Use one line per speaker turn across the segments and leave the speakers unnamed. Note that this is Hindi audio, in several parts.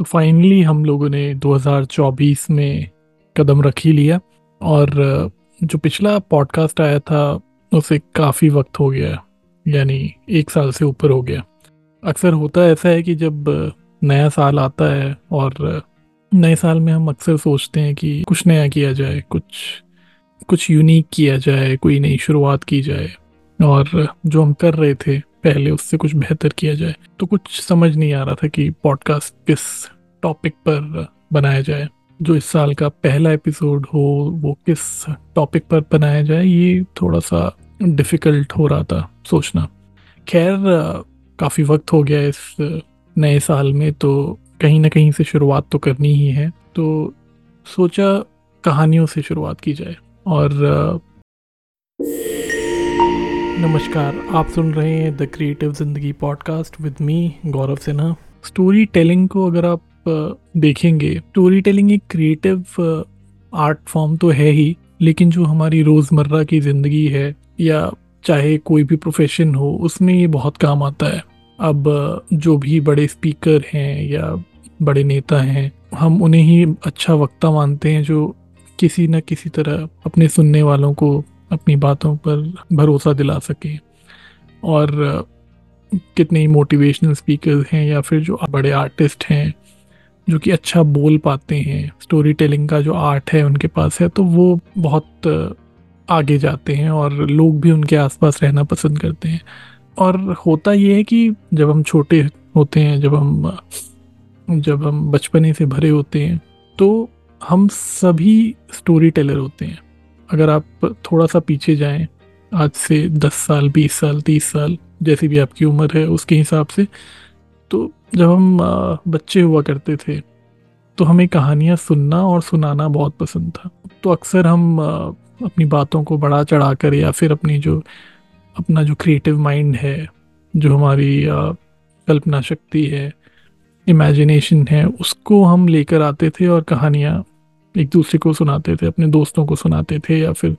तो फाइनली हम लोगों ने 2024 में कदम रख ही लिया और जो पिछला पॉडकास्ट आया था, उसे काफ़ी वक्त हो गया, यानी एक साल से ऊपर हो गया। अक्सर होता ऐसा है कि जब नया साल आता है और नए साल में हम अक्सर सोचते हैं कि कुछ नया किया जाए, कुछ कुछ यूनिक किया जाए, कोई नई शुरुआत की जाए। और, जो हम कर रहे थे पहले उससे कुछ बेहतर किया जाए। तो कुछ समझ नहीं आ रहा था कि पॉडकास्ट किस टॉपिक पर बनाया जाए। जो इस साल का पहला एपिसोड हो, वो किस टॉपिक पर बनाया जाए, ये थोड़ा सा डिफ़िकल्ट हो रहा था सोचना। खैर, काफ़ी वक्त हो गया इस नए साल में तो कहीं ना कहीं से शुरुआत तो करनी ही है। तो सोचा कहानियों से शुरुआत की जाए और नमस्कार, आप सुन रहे हैं the creative Zindagi podcast with me Gaurav Sinha. Storytelling को अगर आप देखेंगे स्टोरी टेलिंग एक क्रिएटिव आर्ट फॉर्म तो है ही, लेकिन जो हमारी रोज़मर्रा की ज़िंदगी है, या चाहे कोई भी प्रोफेशन हो, उसमें ये बहुत काम आता है। अब जो भी बड़े स्पीकर हैं या बड़े नेता हैं, हम उन्हें ही अच्छा वक्ता मानते हैं जो किसी न किसी तरह अपने सुनने वालों को अपनी बातों पर भरोसा दिला सके। और, कितने मोटिवेशनल स्पीकर हैं या फिर जो बड़े आर्टिस्ट हैं, जो कि अच्छा बोल पाते हैं स्टोरी टेलिंग का जो आर्ट है उनके पास है तो वो बहुत, आगे जाते हैं और लोग भी उनके आसपास रहना पसंद करते हैं। और होता ये है कि जब हम छोटे होते हैं, जब हम जब हम बचपने से भरे होते हैं तो हम सभी स्टोरी टेलर होते हैं। अगर आप थोड़ा सा पीछे जाएँ, आज से दस साल, बीस साल, तीस साल, जैसी भी आपकी उम्र है, उसके हिसाब से तो जब हम बच्चे हुआ करते थे तो हमें कहानियाँ सुनना और सुनाना बहुत पसंद था। तो अक्सर हम अपनी बातों को बढ़ा चढ़ा कर या फिर अपनी जो, अपना जो क्रिएटिव माइंड है, जो हमारी कल्पना शक्ति है इमेजिनेशन है, उसको हम लेकर आते थे और कहानियाँ एक दूसरे को सुनाते थे अपने दोस्तों को सुनाते थे या फिर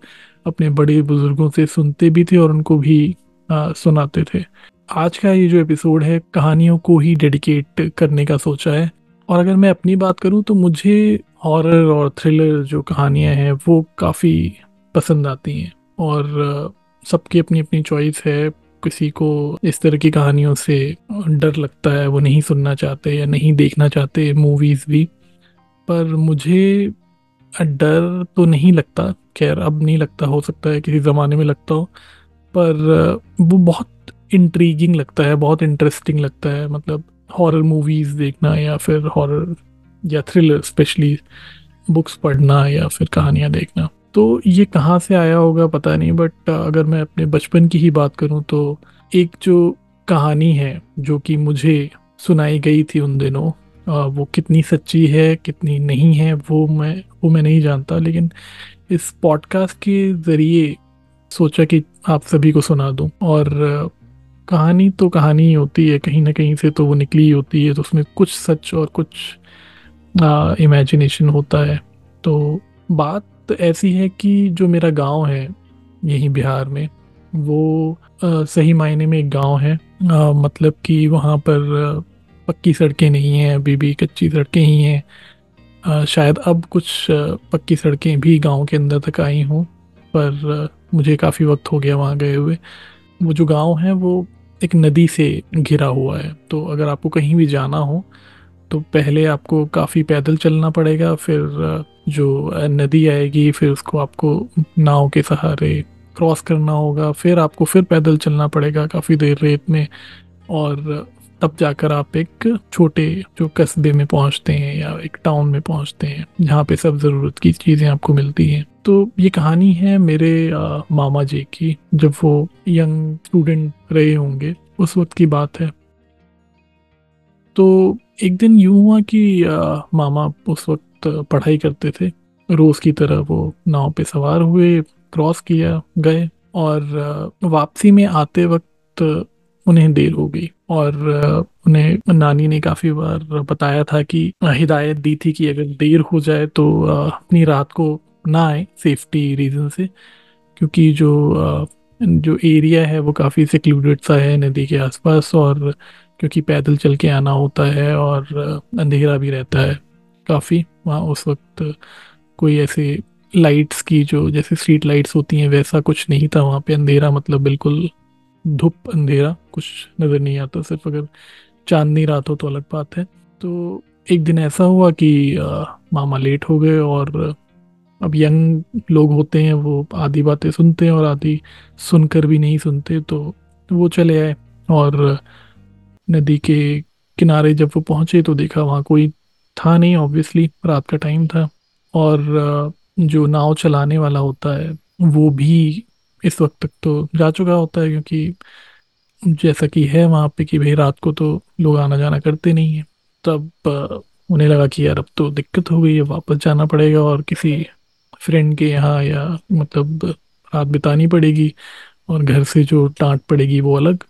अपने बड़े बुज़ुर्गों से सुनते भी थे और उनको भी आ, सुनाते थे। आज का ये जो एपिसोड है कहानियों को ही डेडिकेट करने का सोचा है। और अगर मैं अपनी बात करूँ तो मुझे हॉरर और थ्रिलर जो कहानियाँ हैं वो काफ़ी पसंद आती हैं। और सबकी अपनी अपनी चॉइस है किसी को इस तरह की कहानियों से डर लगता है वो नहीं सुनना चाहते या नहीं देखना चाहते मूवीज़ भी। पर मुझे डर तो नहीं लगता। खैर, अब नहीं लगता, हो सकता है किसी ज़माने में लगता हो, पर वो बहुत इंट्रीगिंग लगता है, बहुत इंटरेस्टिंग लगता है। मतलब हॉरर मूवीज़ देखना या फिर हॉरर या थ्रिलर स्पेशली बुक्स पढ़ना या फिर कहानियाँ देखना। तो ये कहाँ से आया होगा पता नहीं बट अगर मैं अपने बचपन की ही बात करूँ तो एक जो कहानी है, जो कि मुझे सुनाई गई थी उन दिनों वो कितनी सच्ची है कितनी नहीं है वो मैं वो मैं नहीं जानता। लेकिन इस पॉडकास्ट के ज़रिए सोचा कि आप सभी को सुना दूँ। और कहानी तो कहानी ही होती है कहीं ना कहीं से तो वो निकली ही होती है तो उसमें कुछ सच और कुछ इमेजिनेशन होता है। तो बात ऐसी है कि जो मेरा गाँव है यहीं बिहार में वो आ, सही मायने में एक गाँव है। आ, मतलब कि वहाँ पर पक्की सड़कें नहीं हैं, अभी भी कच्ची सड़कें ही हैं। शायद अब कुछ पक्की सड़कें भी गाँव के अंदर तक आई हों, पर मुझे काफ़ी वक्त हो गया वहाँ गए हुए। वो जो गाँव है, वो एक नदी से घिरा हुआ है तो अगर आपको कहीं भी जाना हो तो पहले आपको काफ़ी पैदल चलना पड़ेगा, फिर जो नदी आएगी, फिर उसको आपको नाव के सहारे क्रॉस करना होगा, फिर आपको फिर पैदल चलना पड़ेगा काफ़ी देर रेत में, और तब जाकर आप एक छोटे जो कस्बे में पहुँचते हैं या एक टाउन में पहुँचते हैं जहाँ पे सब ज़रूरत की चीज़ें आपको मिलती हैं। तो ये कहानी है मेरे आ, मामा जी की जब वो यंग स्टूडेंट रहे होंगे उस वक्त की बात है। तो एक दिन यूँ हुआ कि आ, मामा उस वक्त पढ़ाई करते थे रोज़ की तरह वो नाव पे सवार हुए क्रॉस किया गए और वापसी में आते वक्त उन्हें देर हो गई। और उन्हें नानी ने काफ़ी बार बताया था कि हिदायत दी थी कि अगर देर हो जाए तो अपनी रात को ना आए सेफ्टी रीज़न से, क्योंकि जो जो एरिया है वो काफ़ी सिक्लूडेड सा है नदी के आसपास और क्योंकि पैदल चल के आना होता है और अंधेरा भी रहता है काफ़ी। वहाँ उस वक्त कोई ऐसे लाइट्स की जो, जैसे स्ट्रीट लाइट्स होती हैं, वैसा कुछ नहीं था वहाँ पे। अंधेरा मतलब बिल्कुल धूप, अंधेरा, कुछ नज़र नहीं आता, सिर्फ़ अगर चांदनी रात हो तो अलग बात है। तो एक दिन ऐसा हुआ कि मामा लेट हो गए और अब यंग लोग होते हैं, वो आधी बातें सुनते हैं और आधी सुनकर भी नहीं सुनते तो वो चले आए और नदी के किनारे जब वो पहुँचे तो देखा वहाँ कोई था नहीं ऑब्वियसली रात का टाइम था और जो नाव चलाने वाला होता है, वो भी इस वक्त तक तो जा चुका होता है क्योंकि जैसा कि है वहाँ पे कि भाई रात को तो लोग आना जाना करते नहीं है। तब उन्हें लगा कि यार अब तो दिक्कत हो गई है, वापस जाना पड़ेगा और किसी फ्रेंड के यहाँ या मतलब रात बितानी पड़ेगी और घर से जो डांट पड़ेगी वो अलग।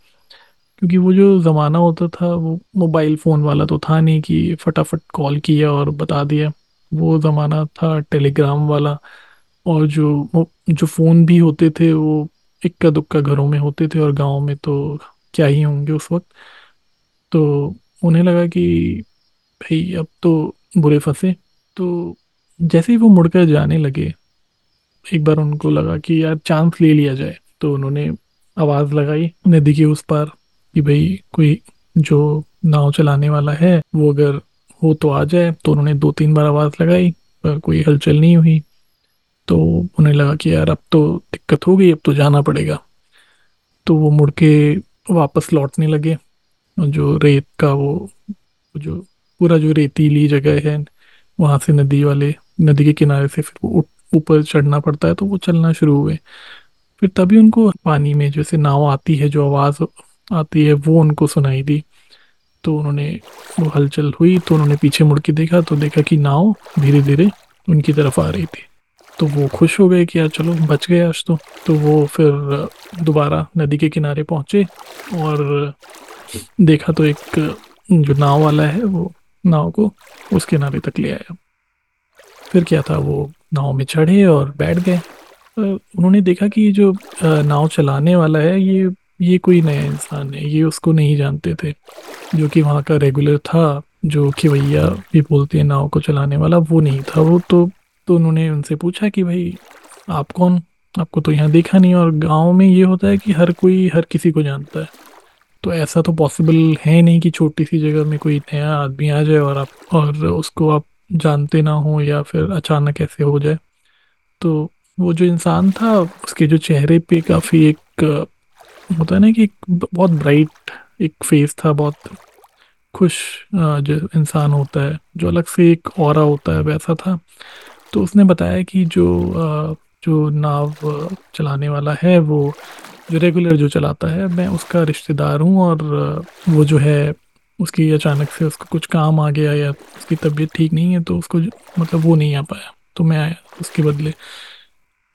क्योंकि वो जो ज़माना होता था, वो मोबाइल फ़ोन वाला तो था नहीं कि फटाफट कॉल किया और बता दिया। वो ज़माना था टेलीग्राम वाला। और जो जो फ़ोन भी होते थे, वो इक्का दुक्का घरों में होते थे और गाँव में तो क्या ही होंगे उस वक्त। तो उन्हें लगा कि भाई, अब तो बुरे फंसे। तो जैसे ही वो मुड़कर जाने लगे, एक बार उनको लगा कि यार चांस ले लिया जाए तो उन्होंने आवाज़ लगाई। नदी के उस पार कि भाई, कोई जो नाव चलाने वाला है, वो अगर हो तो आ जाए। तो उन्होंने दो तीन बार आवाज़ लगाई, पर कोई हलचल नहीं हुई। तो उन्हें लगा कि यार, अब तो दिक्कत हो गई, अब तो जाना पड़ेगा। तो वो मुड़ के वापस लौटने लगे। जो रेत का वो जो पूरा जो रेतीली जगह है, वहाँ से नदी वाले, नदी के किनारे से फिर वो ऊपर चढ़ना पड़ता है तो वो चलना शुरू हुए। फिर तभी उनको पानी में जैसे नाव आती है, जो आवाज़ आती है, वो उनको सुनाई दी। तो उन्होंने, वो हलचल हुई तो उन्होंने पीछे मुड़ के देखा तो देखा कि नाव धीरे धीरे उनकी तरफ़ आ रही थी। तो वो खुश हो गए कि यार चलो, बच गए आज तो। तो वो फिर दोबारा नदी के किनारे पहुँचे और देखा तो एक जो नाव वाला है, वो नाव को उस किनारे तक ले आया। फिर क्या था, वो नाव में चढ़े और बैठ गए। उन्होंने देखा कि ये जो नाव चलाने वाला है, ये ये कोई नया इंसान है, ये उसको नहीं जानते थे। जो कि वहाँ का रेगुलर था, जो खिवैया भी बोलते हैं नाव को चलाने वाला, वो नहीं था। वो तो तो उन्होंने उनसे पूछा कि भाई, आप कौन? आपको तो यहाँ देखा नहीं और गाँव में ये होता है कि हर कोई हर किसी को जानता है। तो ऐसा तो पॉसिबल है नहीं कि छोटी सी जगह में कोई नया आदमी आ जाए और आप, और उसको आप जानते ना हो या फिर अचानक ऐसे हो जाए। तो वो जो इंसान था, उसके जो चेहरे पे काफ़ी एक, होता है ना कि बहुत ब्राइट एक फेस था, बहुत खुश जो इंसान होता है, जो अलग से एक और होता है, वैसा था। तो उसने बताया कि जो जो नाव चलाने वाला है, वो जो रेगुलर जो चलाता है, मैं उसका रिश्तेदार हूँ और वो जो है, उसकी अचानक से उसको कुछ काम आ गया या उसकी तबीयत ठीक नहीं है तो उसको मतलब वो नहीं आ पाया। तो मैं आया उसके बदले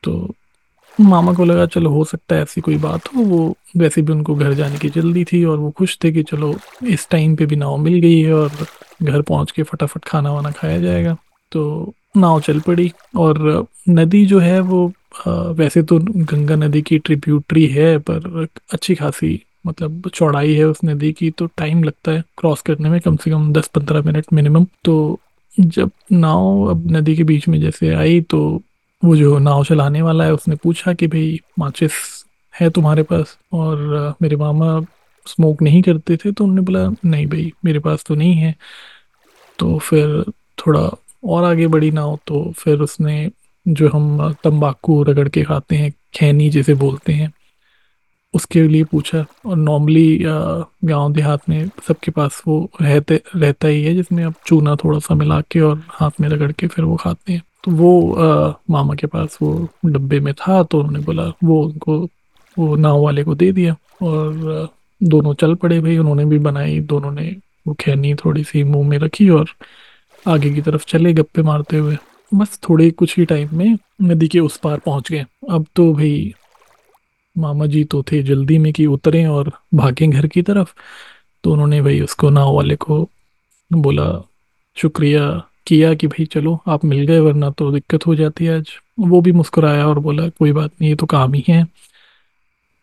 तो मामा को लगा, चलो, हो सकता है ऐसी कोई बात हो। वो वैसे भी उनको घर जाने की जल्दी थी और वो खुश थे कि चलो, इस टाइम पे भी नाव मिल गई है और घर पहुँच के फटाफट खाना वाना खाया जाएगा। तो नाव चल पड़ी। और नदी जो है वो वैसे तो गंगा नदी की ट्रिब्यूटरी है, पर अच्छी खासी मतलब चौड़ाई है उस नदी की तो टाइम लगता है क्रॉस करने में कम से कम दस पंद्रह मिनट मिनिमम। तो जब नाव अब नदी के बीच में जैसे आई तो वो जो नाव चलाने वाला है, उसने पूछा कि भाई, माचिस है तुम्हारे पास? और मेरे मामा स्मोक नहीं करते थे तो उन्होंने बोला, नहीं भाई, मेरे पास तो नहीं है। तो फिर थोड़ा और आगे बढ़ी नाव तो फिर उसने जो हम तंबाकू रगड़ के खाते हैं खैनी जिसे बोलते हैं उसके लिए पूछा। और नॉर्मली गाँव देहात में सबके पास वो रहते रहता ही है जिसमें आप चूना थोड़ा सा मिला के और हाथ में रगड़ के फिर वो खाते हैं। तो वो आ, मामा के पास वो डब्बे में था तो उन्होंने बोला वो उनको वो नाव वाले को दे दिया। और दोनों चल पड़े भाई उन्होंने भी बनाई दोनों ने वो खैनी थोड़ी सी मुँह में रखी और आगे की तरफ़ चले गप्पे मारते हुए। बस थोड़े कुछ ही टाइम में नदी के उस पार पहुँच गए। अब तो भाई, मामा जी तो थे जल्दी में कि उतरें और भागें घर की तरफ़ तो उन्होंने भाई उसको नाव वाले को बोला, शुक्रिया किया कि भाई चलो, आप मिल गए, वरना तो दिक्कत हो जाती है आज। वो भी मुस्कुराया और बोला, कोई बात नहीं, ये तो काम ही है।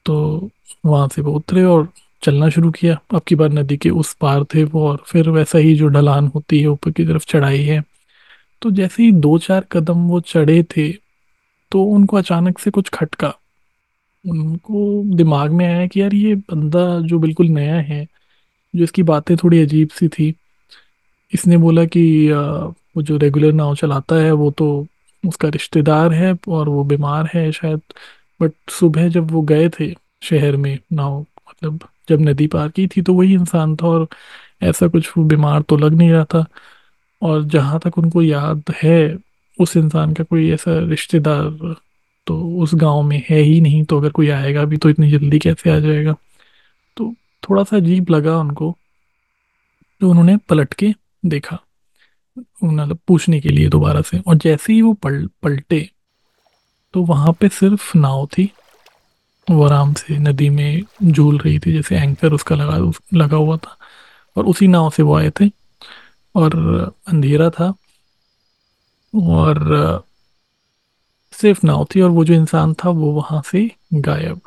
तो वहाँ से वो उतरे और चलना शुरू किया। अब की बार नदी के उस पार थे वो और फिर वैसा ही जो ढलान होती है ऊपर की तरफ़ चढ़ाई है। तो जैसे ही दो चार कदम वो चढ़े थे तो उनको अचानक से कुछ खटका। उनको दिमाग में आया कि यार ये बंदा जो बिल्कुल नया है, जो इसकी बातें थोड़ी अजीब सी थी, इसने बोला कि वो जो रेगुलर नाव चलाता है, वो तो उसका रिश्तेदार है और वो बीमार है शायद। बट सुबह जब वो गए थे शहर में नाव मतलब जब नदी पार की थी तो वही इंसान था और ऐसा कुछ बीमार तो लग नहीं रहा था। और जहाँ तक उनको याद है, उस इंसान का कोई ऐसा रिश्तेदार तो उस गाँव में है ही नहीं तो अगर कोई आएगा भी तो इतनी जल्दी कैसे आ जाएगा? तो थोड़ा सा अजीब लगा उनको। तो उन्होंने पलट के देखा मतलब पूछने के लिए दोबारा से। और जैसे ही वो पल, पलटे तो वहाँ पे सिर्फ़ नाव थी। वो आराम से नदी में झूल रही थी, जैसे एंकर उसका लगा लगा हुआ था। और उसी नाव से वो आए थे। और अंधेरा था। और सिर्फ़ नाव थी और वो जो इंसान था, वो वहाँ से गायब।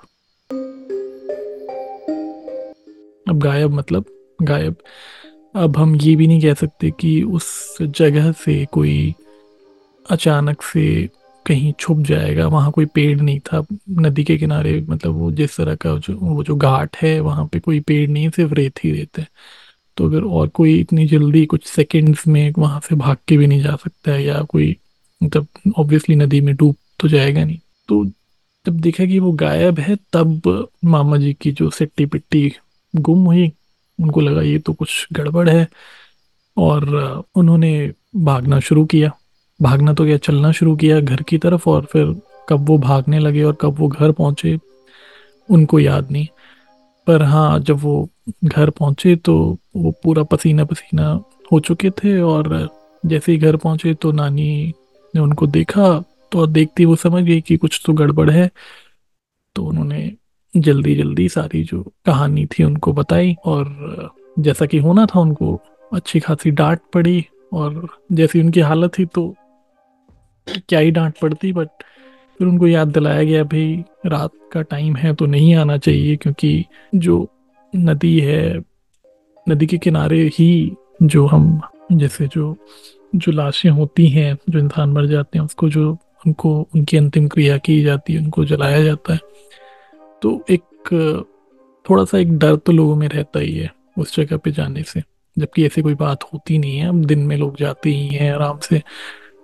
अब गायब मतलब गायब। अब हम ये भी नहीं कह सकते कि उस जगह से कोई अचानक से कहीं छुप जाएगा, वहाँ कोई पेड़ नहीं था, नदी के किनारे मतलब वो जिस तरह का जो, वो जो घाट है, वहाँ पे कोई पेड़ नहीं सिर्फ़ रेत ही रेत है। तो अगर और कोई इतनी जल्दी कुछ सेकंड्स में वहाँ से भाग के भी नहीं जा सकता है, या कोई मतलब ऑब्वियसली नदी में डूब तो जाएगा नहीं। तो जब देखा कि वो गायब है, तब मामा जी की जो सिट्टी पिट्टी गुम हुई, उनको लगा ये तो कुछ गड़बड़ है, और उन्होंने भागना शुरू किया। भागना तो क्या चलना शुरू किया घर की तरफ़ और फिर कब वो भागने लगे और कब वो घर पहुँचे, उनको याद नहीं। पर हाँ जब वो घर पहुँचे तो वो पूरा पसीना पसीना हो चुके थे और जैसे ही घर पहुँचे तो नानी ने उनको देखा तो देखती वो समझ गई कि कुछ तो गड़बड़ है। तो उन्होंने जल्दी जल्दी सारी जो कहानी थी उनको बताई और जैसा कि होना था उनको, अच्छी खासी डांट पड़ी और जैसी उनकी हालत थी तो क्या ही डांट पड़ती बट फिर उनको याद दिलाया गया भाई रात का टाइम है तो नहीं आना चाहिए, क्योंकि जो नदी है, नदी के किनारे ही जो हम, जैसे जो जो लाशें होती हैं, जो इंसान मर जाते हैं, उसको जो, उनको, उनकी अंतिम क्रिया की जाती है, उनको जलाया जाता है। तो एक थोड़ा सा एक डर तो लोगों में रहता ही है उस जगह पे जाने से, जबकि ऐसी कोई बात होती नहीं है। अब दिन में लोग जाते ही हैं आराम से।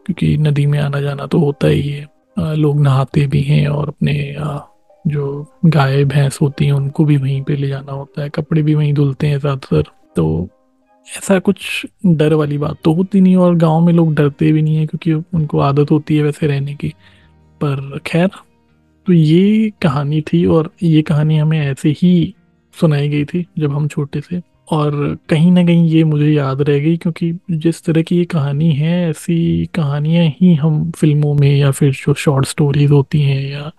क्योंकि नदी में आना जाना तो होता ही है। लोग नहाते भी हैं और अपने जो गाय भैंस होती हैं, उनको भी वहीं पे ले जाना होता है। कपड़े भी वहीं धुलते हैं ज़्यादातर। तो ऐसा कुछ डर वाली बात तो होती नहीं और गाँव में लोग डरते भी नहीं है क्योंकि उनको आदत होती है वैसे रहने की। पर खैर तो ये कहानी थी और ये कहानी हमें ऐसे ही सुनाई गई थी जब हम छोटे थे। और कहीं ना कहीं ये मुझे याद रह गई क्योंकि जिस तरह की ये कहानी है, ऐसी कहानियाँ ही हम फ़िल्मों में या फिर जो शॉर्ट स्टोरीज होती हैं या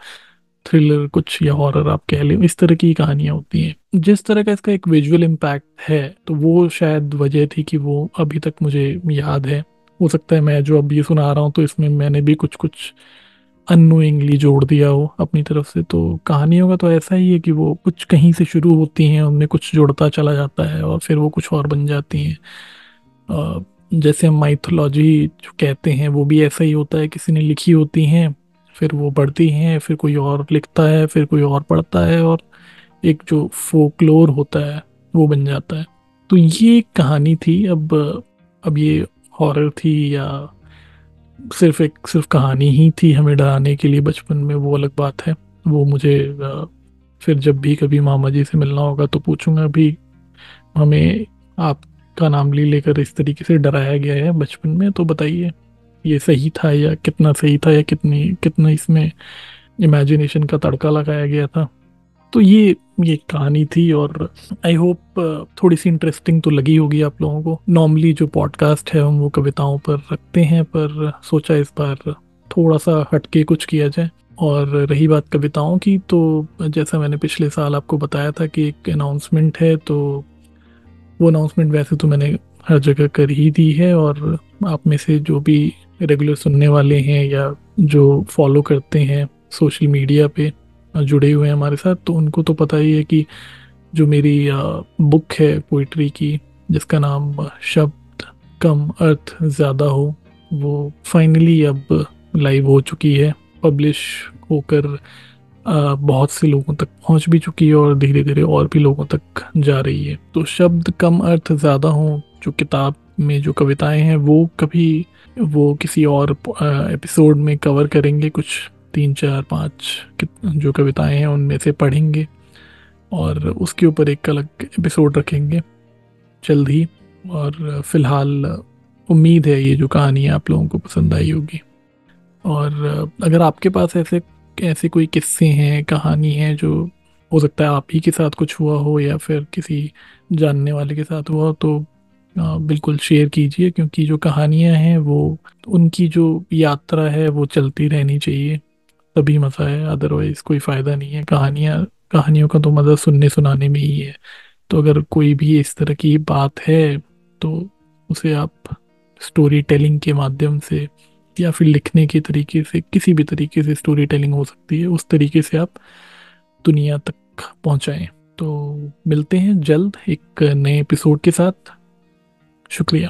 थ्रिलर कुछ या हॉरर आप कह लें, इस तरह की कहानियाँ होती हैं। जिस तरह का इसका एक विजुअल इम्पैक्ट है तो वो शायद वजह थी कि वो अभी तक मुझे याद है। हो सकता है मैं जो अब ये सुना रहा हूँ तो इसमें मैंने भी कुछ कुछ अनोइंगली जोड़ दिया हो अपनी तरफ़ से तो कहानियों का तो ऐसा ही है कि वो कुछ कहीं से शुरू होती हैं, उनमें कुछ जुड़ता चला जाता है और फिर वो कुछ और बन जाती हैं। जैसे हम माइथोलॉजी जो कहते हैं, वो भी ऐसा ही होता है, किसी ने लिखी होती हैं, फिर वो बढ़ती हैं, फिर कोई और लिखता है, फिर कोई और पढ़ता है और एक जो फोकलोर होता है, वो बन जाता है। तो ये एक कहानी थी, अब अब ये हॉरर थी या सिर्फ़ एक, सिर्फ़ कहानी ही थी हमें डराने के लिए बचपन में, वो अलग बात है। वो मुझे फिर जब भी कभी मामा जी से मिलना होगा तो पूछूँगा भी, हमें आपका नाम ले लेकर इस तरीके से डराया गया है बचपन में तो बताइए, ये सही था या कितना सही था या कितनी, कितना इसमें इमेजिनेशन का तड़का लगाया गया था? तो ये ये कहानी थी और आई होप थोड़ी सी इंटरेस्टिंग तो लगी होगी आप लोगों को। नॉर्मली जो पॉडकास्ट है हम वो कविताओं पर रखते हैं, पर सोचा इस बार थोड़ा सा हटके कुछ किया जाए। और रही बात कविताओं की तो जैसा मैंने पिछले साल आपको बताया था कि एक अनाउंसमेंट है तो वो अनाउंसमेंट वैसे तो मैंने हर जगह कर ही दी है और आप में से जो भी रेगुलर सुनने वाले हैं या जो फॉलो करते हैं सोशल मीडिया पे जुड़े हुए हैं हमारे साथ तो उनको तो पता ही है कि जो मेरी बुक है पोइट्री की, जिसका नाम शब्द कम अर्थ ज़्यादा हो, वो फाइनली अब लाइव हो चुकी है पब्लिश होकर बहुत से लोगों तक पहुँच भी चुकी है और धीरे धीरे और भी लोगों तक जा रही है। तो शब्द कम अर्थ ज़्यादा हो, जो किताब में जो कविताएँ हैं, वो कभी वो किसी और एपिसोड में कवर करेंगे कुछ तीन, चार, पाँच जो कविताएँ हैं उनमें से पढ़ेंगे और उसके ऊपर एक अलग एपिसोड रखेंगे जल्द ही और फ़िलहाल उम्मीद है ये जो कहानी आप लोगों को पसंद आई होगी। और अगर आपके पास ऐसे ऐसे कोई किस्से हैं, कहानी है जो हो सकता है आप ही के साथ कुछ हुआ हो या फिर किसी जानने वाले के साथ हुआ हो तो बिल्कुल शेयर कीजिए क्योंकि जो कहानियाँ हैं वो, उनकी जो यात्रा है वो चलती रहनी चाहिए। तभी मज़ा है अदरवाइज़ कोई फ़ायदा नहीं है। कहानियाँ, कहानियों का तो मज़ा सुनने सुनाने में ही है। तो अगर कोई भी इस तरह की बात है तो उसे आप स्टोरी टेलिंग के माध्यम से या फिर लिखने के तरीके से, किसी भी तरीके से स्टोरी टेलिंग हो सकती है। उस तरीके से आप दुनिया तक पहुंचाएँ। तो मिलते हैं जल्द एक नए एपिसोड के साथ। शुक्रिया।